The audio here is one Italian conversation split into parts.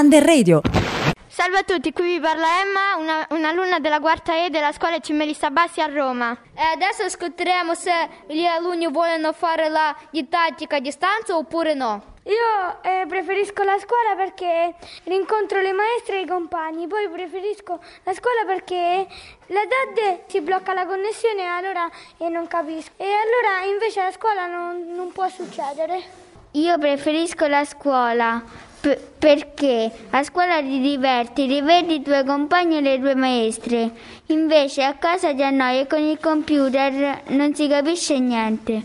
Under Radio. Salve a tutti, qui vi parla Emma, una, un'alunna della quarta E della scuola Cimelista Bassi a Roma. E adesso ascolteremo se gli alunni vogliono fare la didattica a distanza oppure no. Io eh, preferisco la scuola perché rincontro le maestre e i compagni, poi preferisco la scuola perché la DAD si blocca la connessione allora e non capisco. E allora invece la scuola non, non può succedere. Io preferisco la scuola p- perché a scuola ti diverti, rivedi i tuoi compagni e le tue maestre, invece a casa ti annoi e con il computer non si capisce niente.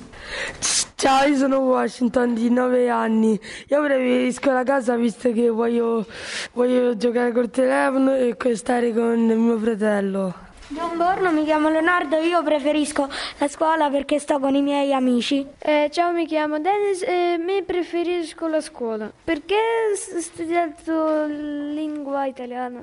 Ciao, io sono Washington di 9 anni. Io preferisco la casa visto che voglio, voglio giocare col telefono e stare con mio fratello. Buongiorno, mi chiamo Leonardo, io preferisco la scuola perché sto con i miei amici. Eh, ciao, mi chiamo Dennis e mi preferisco la scuola perché ho studiato lingua italiana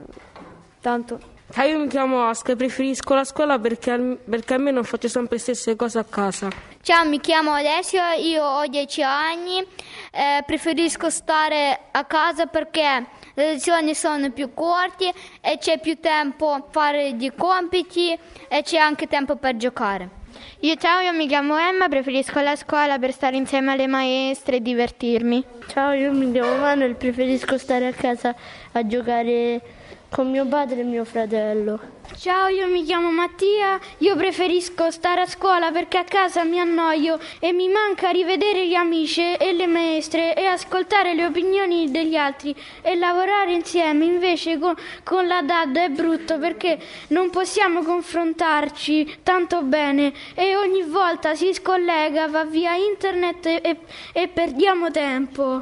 tanto. Ah, io mi chiamo Oscar e preferisco la scuola perché, perché almeno faccio sempre le stesse cose a casa. Ciao, mi chiamo Alessio, io ho 10 anni, eh, preferisco stare a casa perché le lezioni sono più corte e c'è più tempo a fare di compiti e c'è anche tempo per giocare. Io ciao, io mi chiamo Emma, preferisco la scuola per stare insieme alle maestre e divertirmi. Ciao, io mi chiamo Manuel, preferisco stare a casa a giocare con mio padre e mio fratello. Ciao, io mi chiamo Mattia, io preferisco stare a scuola perché a casa mi annoio e mi manca rivedere gli amici e le maestre e ascoltare le opinioni degli altri e lavorare insieme. Invece con, con la DAD è brutto perché non possiamo confrontarci tanto bene e ogni volta si scollega, va via internet e, e perdiamo tempo.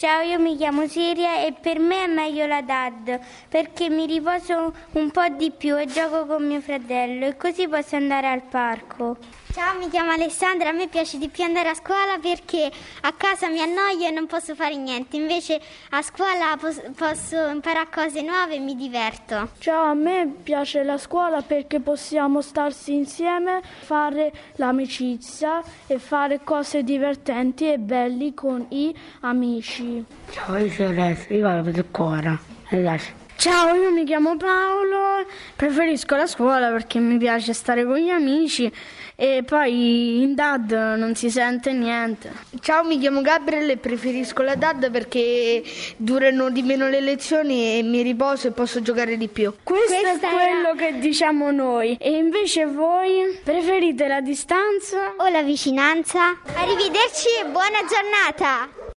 Ciao, io mi chiamo Siria e per me è meglio la DAD perché mi riposo un po' di più e gioco con mio fratello e così posso andare al parco. Ciao, mi chiamo Alessandra, a me piace di più andare a scuola perché a casa mi annoio e non posso fare niente, invece a scuola pos- posso imparare cose nuove e mi diverto. Ciao, a me piace la scuola perché possiamo starsi insieme, fare l'amicizia e fare cose divertenti e belli con i amici. Ciao, io sono Alessio, io vado a scuola. Ciao, io mi chiamo Paolo, preferisco la scuola perché mi piace stare con gli amici e poi in DAD non si sente niente. Ciao, mi chiamo Gabriele e preferisco la DAD perché durano di meno le lezioni e mi riposo e posso giocare di più. Questo Questa è quello era... che diciamo noi e invece voi preferite la distanza o la vicinanza? Arrivederci e buona giornata!